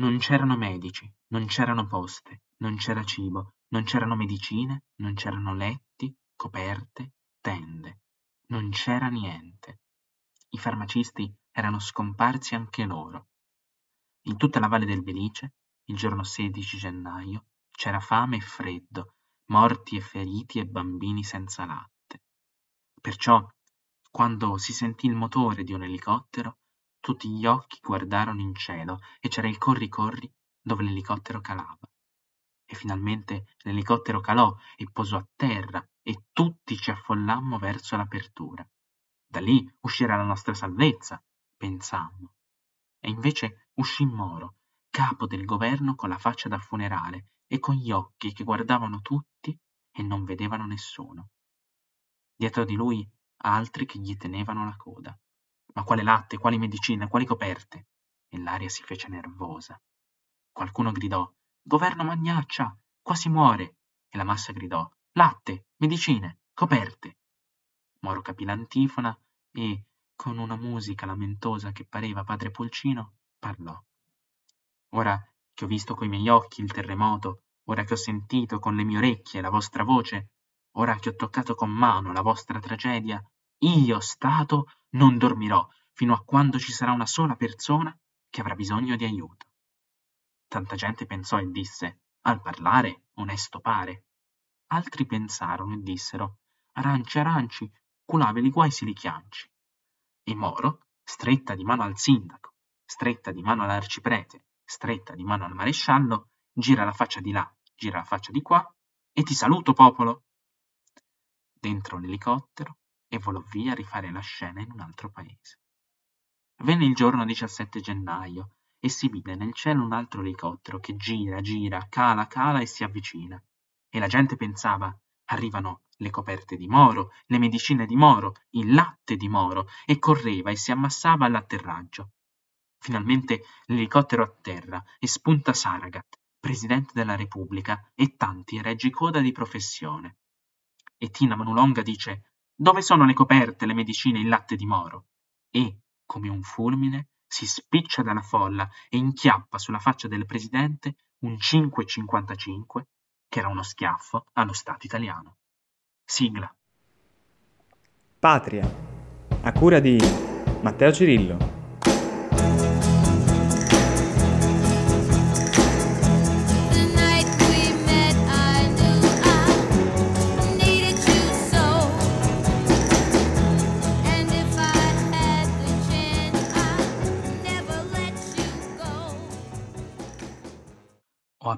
Non c'erano medici, non c'erano poste, non c'era cibo, non c'erano medicine, non c'erano letti, coperte, tende. Non c'era niente. I farmacisti erano scomparsi anche loro. In tutta la valle del Belice, il giorno 16 gennaio, c'era fame e freddo, morti e feriti e bambini senza latte. Perciò, quando si sentì il motore di un elicottero, tutti gli occhi guardarono in cielo e c'era il corri corri dove l'elicottero calava. E finalmente l'elicottero calò e posò a terra e tutti ci affollammo verso l'apertura. Da lì uscirà la nostra salvezza, pensammo. E invece uscì Moro, capo del governo con la faccia da funerale e con gli occhi che guardavano tutti e non vedevano nessuno. Dietro di lui altri che gli tenevano la coda. Ma quale latte, quali medicine, quali coperte? E l'aria si fece nervosa. Qualcuno gridò Governo magnaccia, qua si muore. E la massa gridò Latte, medicine, coperte. Moro capì l'antifona e, con una musica lamentosa che pareva padre Pulcino, parlò. Ora che ho visto coi miei occhi il terremoto, ora che ho sentito con le mie orecchie la vostra voce, ora che ho toccato con mano la vostra tragedia, io, Stato, non dormirò fino a quando ci sarà una sola persona che avrà bisogno di aiuto. Tanta gente pensò e disse, al parlare onesto pare. Altri pensarono e dissero, aranci, aranci, culave li guai si li chianci. E Moro, stretta di mano al sindaco, stretta di mano all'arciprete, stretta di mano al maresciallo, gira la faccia di là, gira la faccia di qua, e ti saluto, popolo! Dentro l'elicottero e volò via a rifare la scena in un altro paese. Venne il giorno 17 gennaio e si vide nel cielo un altro elicottero che gira, gira, cala, cala e si avvicina. E la gente pensava, arrivano le coperte di Moro, le medicine di Moro, il latte di Moro, e correva e si ammassava all'atterraggio. Finalmente l'elicottero atterra e spunta Saragat, presidente della Repubblica, e tanti reggicoda di professione. E Tina Manulonga dice: Dove sono le coperte, le medicine il latte di Moro? E, come un fulmine, si spiccia dalla folla e inchiappa sulla faccia del presidente un 5,55 che era uno schiaffo allo Stato italiano. Sigla. Patria, a cura di Matteo Cirillo.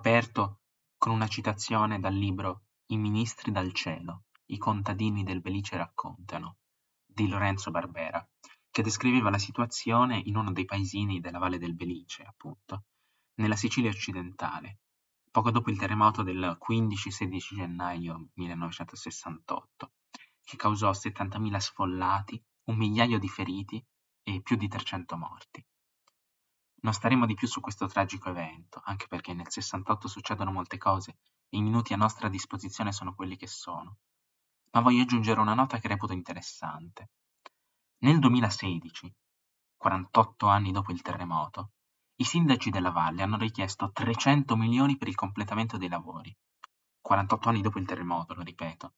Aperto con una citazione dal libro I ministri dal cielo, i contadini del Belice raccontano, di Lorenzo Barbera, che descriveva la situazione in uno dei paesini della Valle del Belice, appunto, nella Sicilia occidentale, poco dopo il terremoto del 15-16 gennaio 1968, che causò 70.000 sfollati, un migliaio di feriti e più di 300 morti. Non staremo di più su questo tragico evento, anche perché nel 68 succedono molte cose e i minuti a nostra disposizione sono quelli che sono. Ma voglio aggiungere una nota che reputo interessante. Nel 2016, 48 anni dopo il terremoto, i sindaci della Valle hanno richiesto 300 milioni per il completamento dei lavori. 48 anni dopo il terremoto, lo ripeto.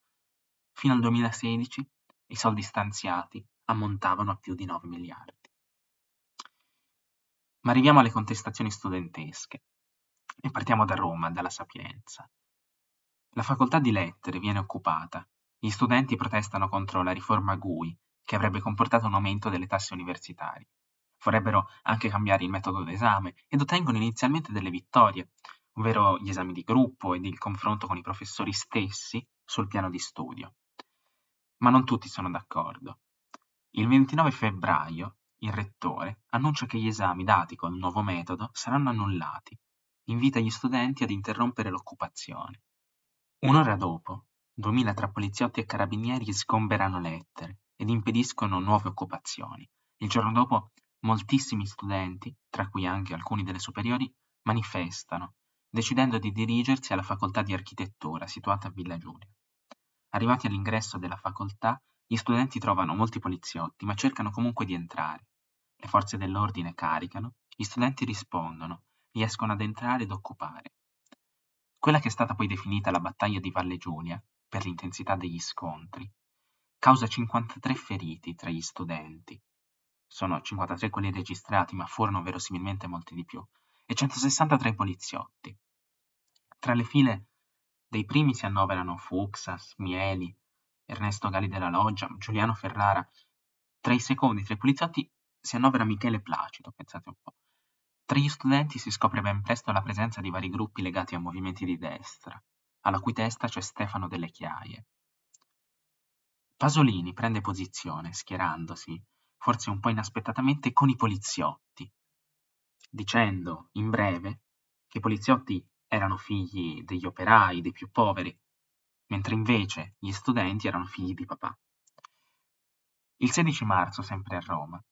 Fino al 2016 i soldi stanziati ammontavano a più di 9 miliardi. Ma arriviamo alle contestazioni studentesche e partiamo da Roma, dalla Sapienza. La facoltà di lettere viene occupata, gli studenti protestano contro la riforma GUI che avrebbe comportato un aumento delle tasse universitarie. Vorrebbero anche cambiare il metodo d'esame ed ottengono inizialmente delle vittorie, ovvero gli esami di gruppo ed il confronto con i professori stessi sul piano di studio. Ma non tutti sono d'accordo. Il 29 febbraio il rettore annuncia che gli esami dati col nuovo metodo saranno annullati. Invita gli studenti ad interrompere l'occupazione. Un'ora dopo, 2000 tra poliziotti e carabinieri sgomberano lettere ed impediscono nuove occupazioni. Il giorno dopo, moltissimi studenti, tra cui anche alcuni delle superiori, manifestano, decidendo di dirigersi alla facoltà di architettura situata a Villa Giulia. Arrivati all'ingresso della facoltà, gli studenti trovano molti poliziotti, ma cercano comunque di entrare. Le forze dell'ordine caricano, gli studenti rispondono, riescono ad entrare ed occupare. Quella che è stata poi definita la battaglia di Valle Giulia, per l'intensità degli scontri, causa 53 feriti tra gli studenti. Sono 53 quelli registrati, ma furono verosimilmente molti di più, e 163 poliziotti. Tra le file dei primi si annoverano Fuxas, Mieli, Ernesto Gali della Loggia, Giuliano Ferrara. Tra i secondi, tra i poliziotti, si annovera Michele Placido, pensate un po'. Tra gli studenti si scopre ben presto la presenza di vari gruppi legati a movimenti di destra, alla cui testa c'è Stefano Delle Chiaie. Pasolini prende posizione, schierandosi, forse un po' inaspettatamente, con i poliziotti, dicendo, in breve, che i poliziotti erano figli degli operai, dei più poveri, mentre invece gli studenti erano figli di papà. Il 16 marzo, sempre a Roma,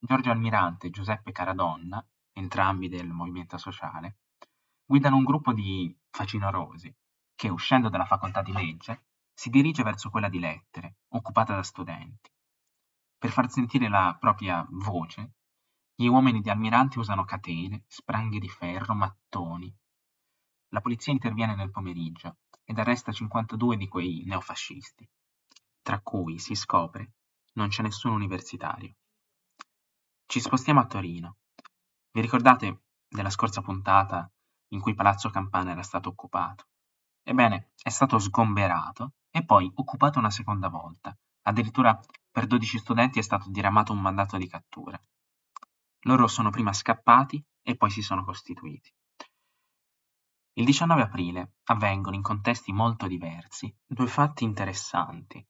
Giorgio Almirante e Giuseppe Caradonna, entrambi del movimento sociale, guidano un gruppo di facinorosi che, uscendo dalla facoltà di legge, si dirige verso quella di lettere, occupata da studenti. Per far sentire la propria voce, gli uomini di Almirante usano catene, spranghe di ferro, mattoni. La polizia interviene nel pomeriggio ed arresta 52 di quei neofascisti, tra cui, si scopre, non c'è nessun universitario. Ci spostiamo a Torino. Vi ricordate della scorsa puntata in cui Palazzo Campana era stato occupato? Ebbene, è stato sgomberato e poi occupato una seconda volta. Addirittura per 12 studenti è stato diramato un mandato di cattura. Loro sono prima scappati e poi si sono costituiti. Il 19 aprile avvengono in contesti molto diversi due fatti interessanti.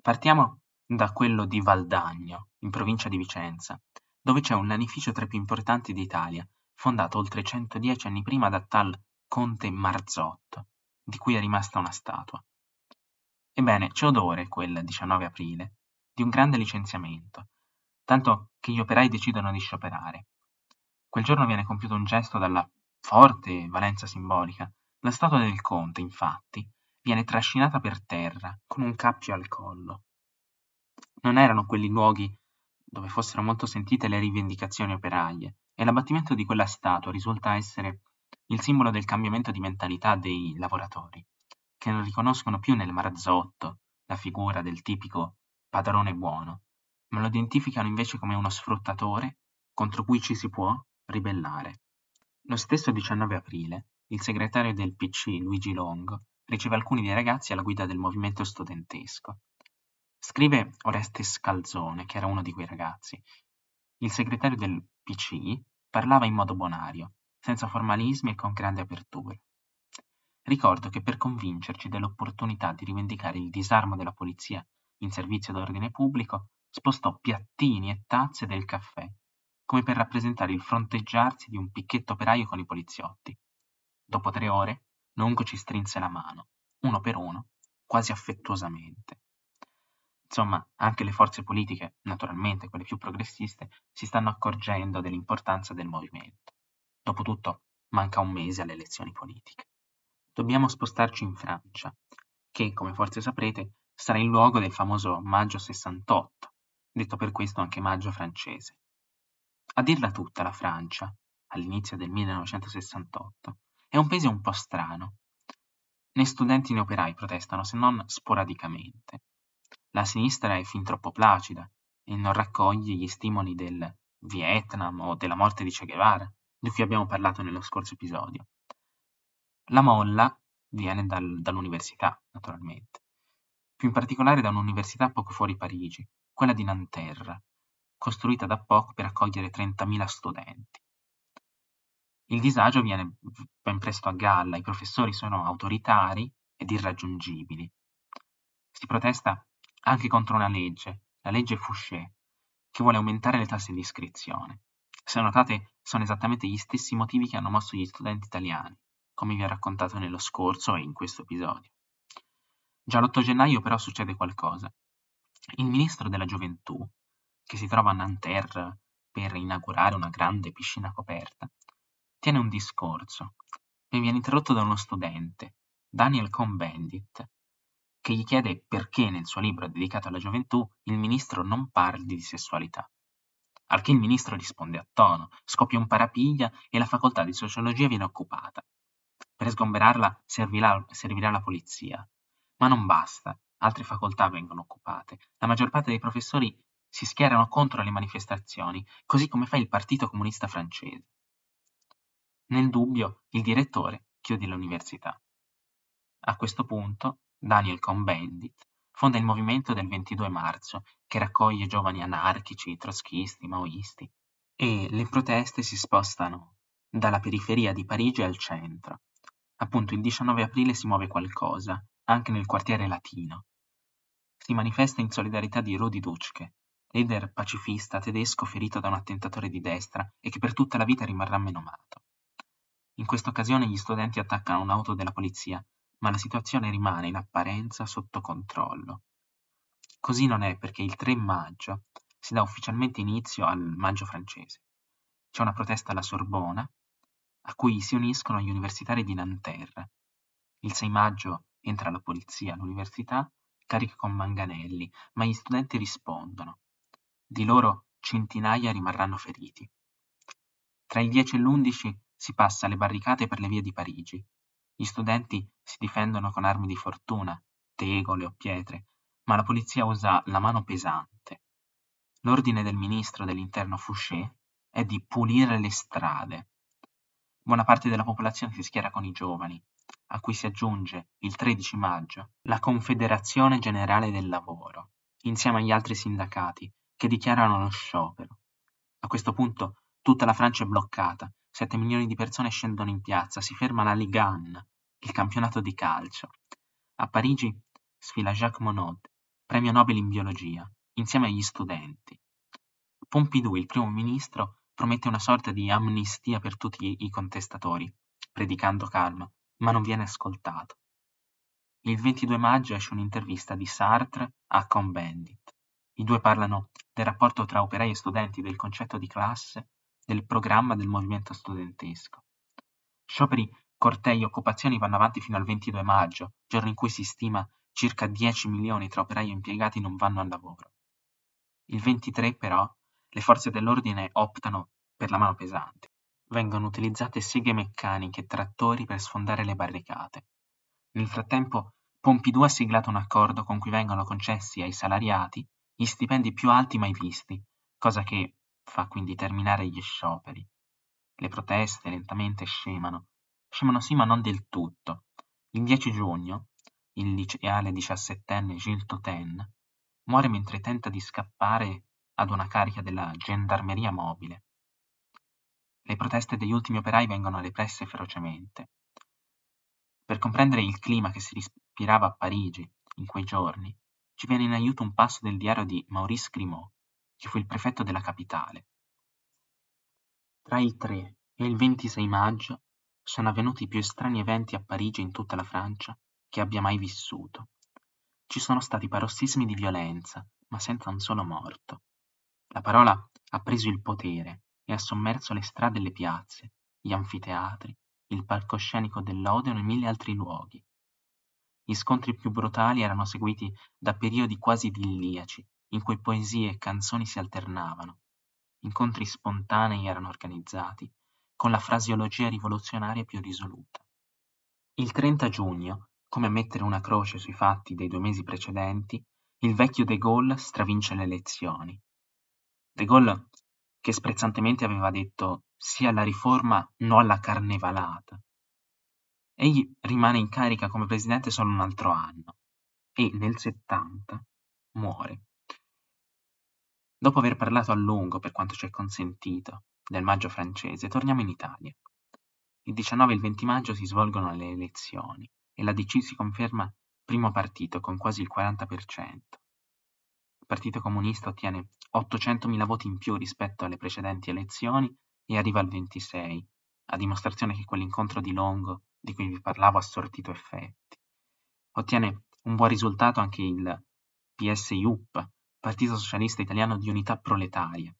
Partiamo da quello di Valdagno, in provincia di Vicenza, dove c'è un lanificio tra i più importanti d'Italia, fondato oltre 110 anni prima da tal conte Marzotto, di cui è rimasta una statua. Ebbene, c'è odore, quel 19 aprile, di un grande licenziamento, tanto che gli operai decidono di scioperare. Quel giorno viene compiuto un gesto dalla forte valenza simbolica. La statua del conte, infatti, viene trascinata per terra con un cappio al collo. Non erano quelli luoghi dove fossero molto sentite le rivendicazioni operaie, e l'abbattimento di quella statua risulta essere il simbolo del cambiamento di mentalità dei lavoratori, che non riconoscono più nel Marzotto la figura del tipico padrone buono, ma lo identificano invece come uno sfruttatore contro cui ci si può ribellare. Lo stesso 19 aprile, il segretario del PC Luigi Longo riceve alcuni dei ragazzi alla guida del movimento studentesco. Scrive Oreste Scalzone, che era uno di quei ragazzi. Il segretario del PC parlava in modo bonario, senza formalismi e con grande apertura. Ricordo che per convincerci dell'opportunità di rivendicare il disarmo della polizia in servizio d'ordine pubblico, spostò piattini e tazze del caffè, come per rappresentare il fronteggiarsi di un picchetto operaio con i poliziotti. Dopo tre ore, Longo ci strinse la mano, uno per uno, quasi affettuosamente. Insomma, anche le forze politiche, naturalmente quelle più progressiste, si stanno accorgendo dell'importanza del movimento. Dopotutto, manca un mese alle elezioni politiche. Dobbiamo spostarci in Francia, che, come forse saprete, sarà il luogo del famoso Maggio 68, detto per questo anche Maggio francese. A dirla tutta, la Francia, all'inizio del 1968, è un paese un po' strano. Né studenti né operai protestano, se non sporadicamente. La sinistra è fin troppo placida e non raccoglie gli stimoli del Vietnam o della morte di Che Guevara, di cui abbiamo parlato nello scorso episodio. La molla viene dal- dall'università, naturalmente, più in particolare da un'università poco fuori Parigi, quella di Nanterre, costruita da poco per accogliere 30.000 studenti. Il disagio viene ben presto a galla, i professori sono autoritari ed irraggiungibili. Si protesta anche contro una legge, la legge Fouché, che vuole aumentare le tasse di iscrizione. Se notate, sono esattamente gli stessi motivi che hanno mosso gli studenti italiani, come vi ho raccontato nello scorso e in questo episodio. Già l'8 gennaio però succede qualcosa. Il ministro della gioventù, che si trova a Nanterre per inaugurare una grande piscina coperta, tiene un discorso e viene interrotto da uno studente, Daniel Cohn-Bendit, che gli chiede perché nel suo libro dedicato alla gioventù il ministro non parli di sessualità. al che il ministro risponde a tono, scoppia un parapiglia e la facoltà di sociologia viene occupata. Per sgomberarla servirà, servirà la polizia. Ma non basta, altre facoltà vengono occupate. La maggior parte dei professori si schierano contro le manifestazioni, così come fa il Partito Comunista francese. Nel dubbio, il direttore chiude l'università. A questo punto, Daniel Cohn-Bendit fonda il movimento del 22 marzo, che raccoglie giovani anarchici, trotskisti, maoisti, e le proteste si spostano dalla periferia di Parigi al centro. Appunto, il 19 aprile si muove qualcosa, anche nel quartiere latino. Si manifesta in solidarietà di Rudi Dutschke, leader pacifista tedesco ferito da un attentatore di destra e che per tutta la vita rimarrà menomato. In questa occasione gli studenti attaccano un'auto della polizia, ma la situazione rimane in apparenza sotto controllo. Così non è perché il 3 maggio si dà ufficialmente inizio al Maggio francese. C'è una protesta alla Sorbona, a cui si uniscono gli universitari di Nanterre. Il 6 maggio entra la polizia all'università, carica con manganelli, ma gli studenti rispondono. Di loro centinaia rimarranno feriti. Tra il 10 e l'11 si passa alle barricate per le vie di Parigi. Gli studenti si difendono con armi di fortuna, tegole o pietre, ma la polizia usa la mano pesante. L'ordine del ministro dell'interno Fouché è di pulire le strade. Buona parte della popolazione si schiera con i giovani, a cui si aggiunge, il 13 maggio, la Confederazione Generale del Lavoro, insieme agli altri sindacati, che dichiarano lo sciopero. A questo punto tutta la Francia è bloccata, 7 milioni di persone scendono in piazza, si ferma la Ligue 1, il campionato di calcio. A Parigi sfila Jacques Monod, premio Nobel in biologia, insieme agli studenti. Pompidou, il primo ministro, promette una sorta di amnistia per tutti i contestatori, predicando calma, ma non viene ascoltato. Il 22 maggio esce un'intervista di Sartre a Cohn-Bendit. I due parlano del rapporto tra operai e studenti, del concetto di classe, del programma del movimento studentesco. Scioperi, cortei e occupazioni vanno avanti fino al 22 maggio, giorno in cui si stima circa 10 milioni tra operai e impiegati non vanno al lavoro. Il 23 però le forze dell'ordine optano per la mano pesante. Vengono utilizzate seghe meccaniche e trattori per sfondare le barricate. Nel frattempo Pompidou ha siglato un accordo con cui vengono concessi ai salariati gli stipendi più alti mai visti, cosa che fa quindi terminare gli scioperi. Le proteste lentamente scemano. Scemano sì, ma non del tutto. Il 10 giugno, il liceale diciassettenne Gilles Toten muore mentre tenta di scappare ad una carica della gendarmeria mobile. Le proteste degli ultimi operai vengono represse ferocemente. Per comprendere il clima che si respirava a Parigi in quei giorni, ci viene in aiuto un passo del diario di Maurice Grimaud, che fu il prefetto della capitale. Tra il 3 e il 26 maggio sono avvenuti i più strani eventi a Parigi e in tutta la Francia che abbia mai vissuto. Ci sono stati parossismi di violenza, ma senza un solo morto. La parola ha preso il potere e ha sommerso le strade e le piazze, gli anfiteatri, il palcoscenico dell'Odeon e mille altri luoghi. Gli scontri più brutali erano seguiti da periodi quasi idilliaci, in cui poesie e canzoni si alternavano. Incontri spontanei erano organizzati, con la frasiologia rivoluzionaria più risoluta. Il 30 giugno, come a mettere una croce sui fatti dei due mesi precedenti, il vecchio De Gaulle stravince le elezioni. De Gaulle, che sprezzantemente aveva detto sì alla riforma, no alla carnevalata. Egli rimane in carica come presidente solo un altro anno e nel 70 muore. Dopo aver parlato a lungo, per quanto ci è consentito, del maggio francese, torniamo in Italia. Il 19 e il 20 maggio si svolgono le elezioni e la DC si conferma primo partito con quasi il 40%. Il Partito Comunista ottiene 800.000 voti in più rispetto alle precedenti elezioni e arriva al 26, a dimostrazione che quell'incontro di Longo di cui vi parlavo ha sortito effetti. Ottiene un buon risultato anche il PSIUP, Partito Socialista Italiano di Unità Proletaria,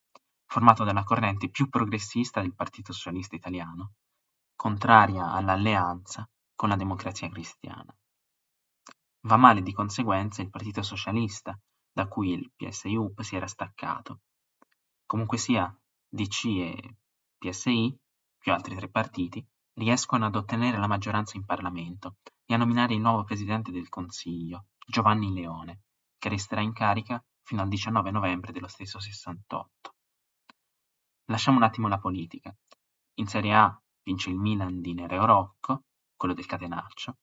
formato dalla corrente più progressista del Partito Socialista Italiano, contraria all'alleanza con la Democrazia Cristiana. Va male di conseguenza il Partito Socialista, da cui il PSIUP si era staccato. Comunque sia, DC e PSI, più altri tre partiti, riescono ad ottenere la maggioranza in Parlamento e a nominare il nuovo presidente del Consiglio, Giovanni Leone, che resterà in carica fino al 19 novembre dello stesso 68. Lasciamo un attimo la politica. In Serie A vince il Milan di Nereo Rocco, quello del Catenaccio.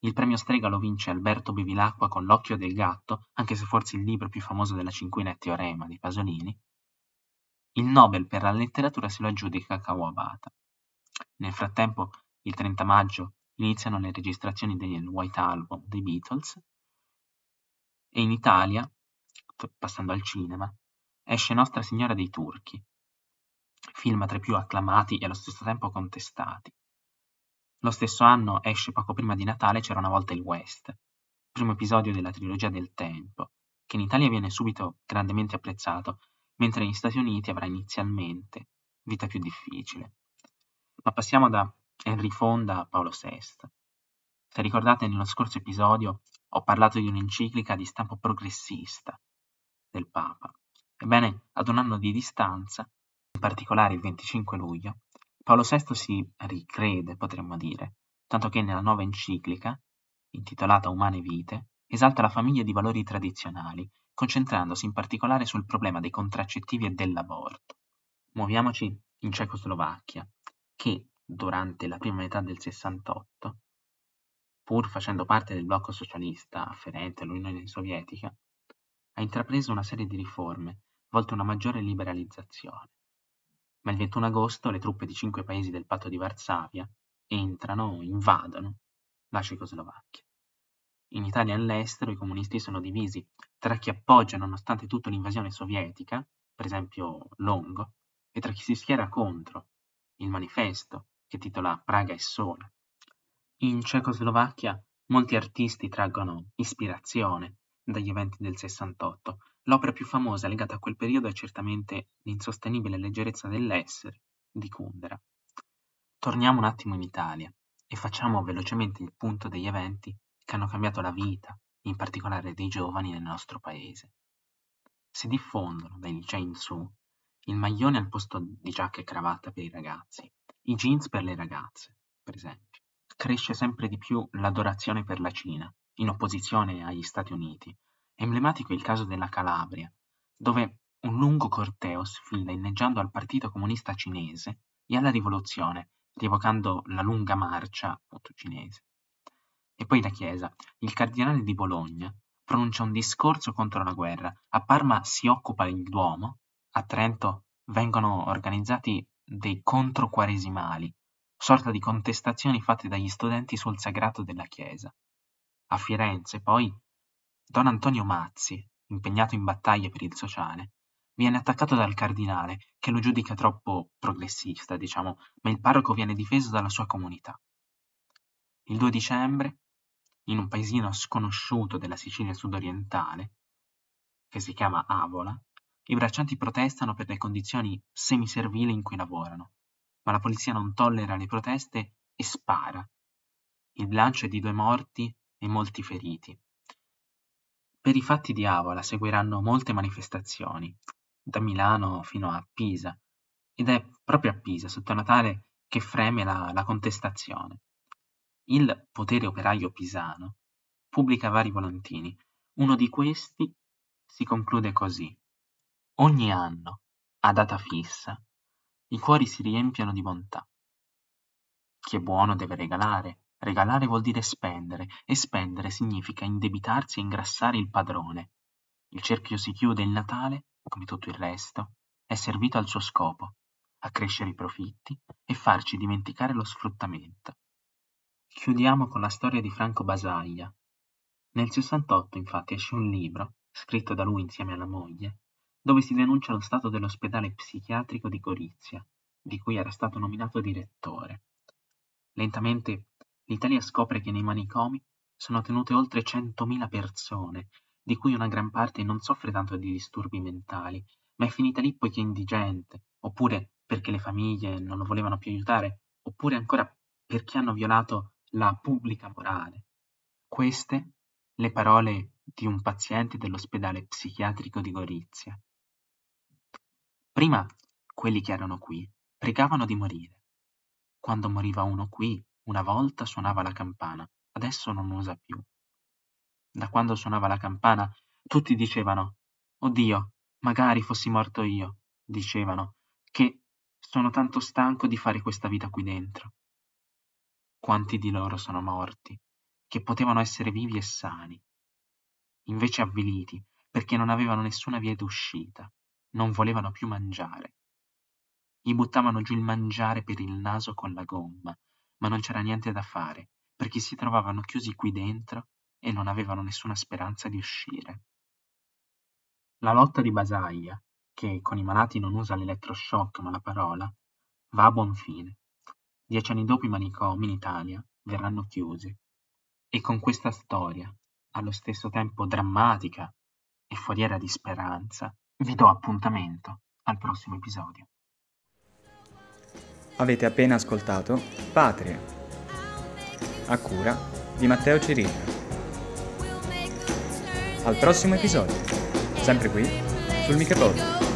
Il premio Strega lo vince Alberto Bevilacqua con L'occhio del gatto, anche se forse il libro più famoso della cinquina è Teorema di Pasolini. Il Nobel per la letteratura se lo aggiudica Kawabata. Nel frattempo, il 30 maggio, iniziano le registrazioni del White Album dei Beatles e in Italia, passando al cinema, esce Nostra Signora dei Turchi, film tra i più acclamati e allo stesso tempo contestati. Lo stesso anno esce poco prima di Natale C'era una volta il West, primo episodio della trilogia del tempo, che in Italia viene subito grandemente apprezzato, mentre negli Stati Uniti avrà inizialmente vita più difficile. Ma passiamo da Henry Fonda a Paolo VI. Se ricordate nello scorso episodio ho parlato di un'enciclica di stampo progressista del Papa. Ebbene, ad un anno di distanza, in particolare il 25 luglio, Paolo VI si ricrede, potremmo dire, tanto che nella nuova enciclica, intitolata Umane Vite, esalta la famiglia di valori tradizionali, concentrandosi in particolare sul problema dei contraccettivi e dell'aborto. Muoviamoci in Cecoslovacchia, che durante la prima metà del 68, pur facendo parte del blocco socialista afferente all'Unione Sovietica, ha intrapreso una serie di riforme volte a una maggiore liberalizzazione. Ma il 21 agosto le truppe di cinque paesi del patto di Varsavia entrano, invadono la Cecoslovacchia. In Italia e all'estero i comunisti sono divisi tra chi appoggia nonostante tutto l'invasione sovietica, per esempio Longo, e tra chi si schiera contro, il manifesto, che titola Praga è sola. In Cecoslovacchia molti artisti traggono ispirazione dagli eventi del 68. L'opera più famosa legata a quel periodo è certamente L'insostenibile leggerezza dell'essere di Kundera. Torniamo un attimo in Italia e facciamo velocemente il punto degli eventi che hanno cambiato la vita, in particolare dei giovani nel nostro paese. Si diffondono dai licei in su il maglione al posto di giacca e cravatta per i ragazzi, i jeans per le ragazze, per esempio. Cresce sempre di più l'adorazione per la Cina, in opposizione agli Stati Uniti. È emblematico il caso della Calabria, dove un lungo corteo sfila inneggiando al Partito Comunista Cinese e alla rivoluzione, rievocando la lunga marcia appunto cinese. E poi la Chiesa. Il cardinale di Bologna pronuncia un discorso contro la guerra. A Parma si occupa il Duomo, a Trento vengono organizzati dei controquaresimali, sorta di contestazioni fatte dagli studenti sul sagrato della Chiesa. A Firenze, poi, Don Antonio Mazzi, impegnato in battaglie per il sociale, viene attaccato dal cardinale, che lo giudica troppo progressista, diciamo, ma il parroco viene difeso dalla sua comunità. Il 2 dicembre, in un paesino sconosciuto della Sicilia sudorientale, che si chiama Avola, i braccianti protestano per le condizioni semiservili in cui lavorano, ma la polizia non tollera le proteste e spara. Il bilancio è di due morti e molti feriti. Per i fatti di Avola seguiranno molte manifestazioni, da Milano fino a Pisa, ed è proprio a Pisa, sotto Natale, che freme la, la contestazione. Il potere operaio pisano pubblica vari volantini. Uno di questi si conclude così. Ogni anno, a data fissa, i cuori si riempiono di bontà. Chi è buono deve regalare, regalare vuol dire spendere, e spendere significa indebitarsi e ingrassare il padrone. Il cerchio si chiude il Natale, come tutto il resto, è servito al suo scopo, accrescere i profitti e farci dimenticare lo sfruttamento. Chiudiamo con la storia di Franco Basaglia. Nel 68 infatti esce un libro, scritto da lui insieme alla moglie, dove si denuncia lo stato dell'ospedale psichiatrico di Gorizia, di cui era stato nominato direttore. Lentamente l'Italia scopre che nei manicomi sono tenute oltre 100.000 persone, di cui una gran parte non soffre tanto di disturbi mentali, ma è finita lì poiché indigente, oppure perché le famiglie non lo volevano più aiutare, oppure ancora perché hanno violato la pubblica morale. Queste le parole di un paziente dell'ospedale psichiatrico di Gorizia. Prima quelli che erano qui pregavano di morire. Quando moriva uno qui, una volta suonava la campana, adesso non usa più. Da quando suonava la campana, tutti dicevano: Oddio, magari fossi morto io. Dicevano che sono tanto stanco di fare questa vita qui dentro. Quanti di loro sono morti, che potevano essere vivi e sani, invece avviliti perché non avevano nessuna via d'uscita, non volevano più mangiare. Gli buttavano giù il mangiare per il naso con la gomma, ma non c'era niente da fare, perché si trovavano chiusi qui dentro e non avevano nessuna speranza di uscire. La lotta di Basaglia, che con i malati non usa l'elettroshock ma la parola, va a buon fine. Dieci anni dopo i manicomi in Italia verranno chiusi. E con questa storia, allo stesso tempo drammatica e foriera di speranza, vi do appuntamento al prossimo episodio. Avete appena ascoltato Patria, a cura di Matteo Cirillo. Al prossimo episodio, sempre qui sul Micropod.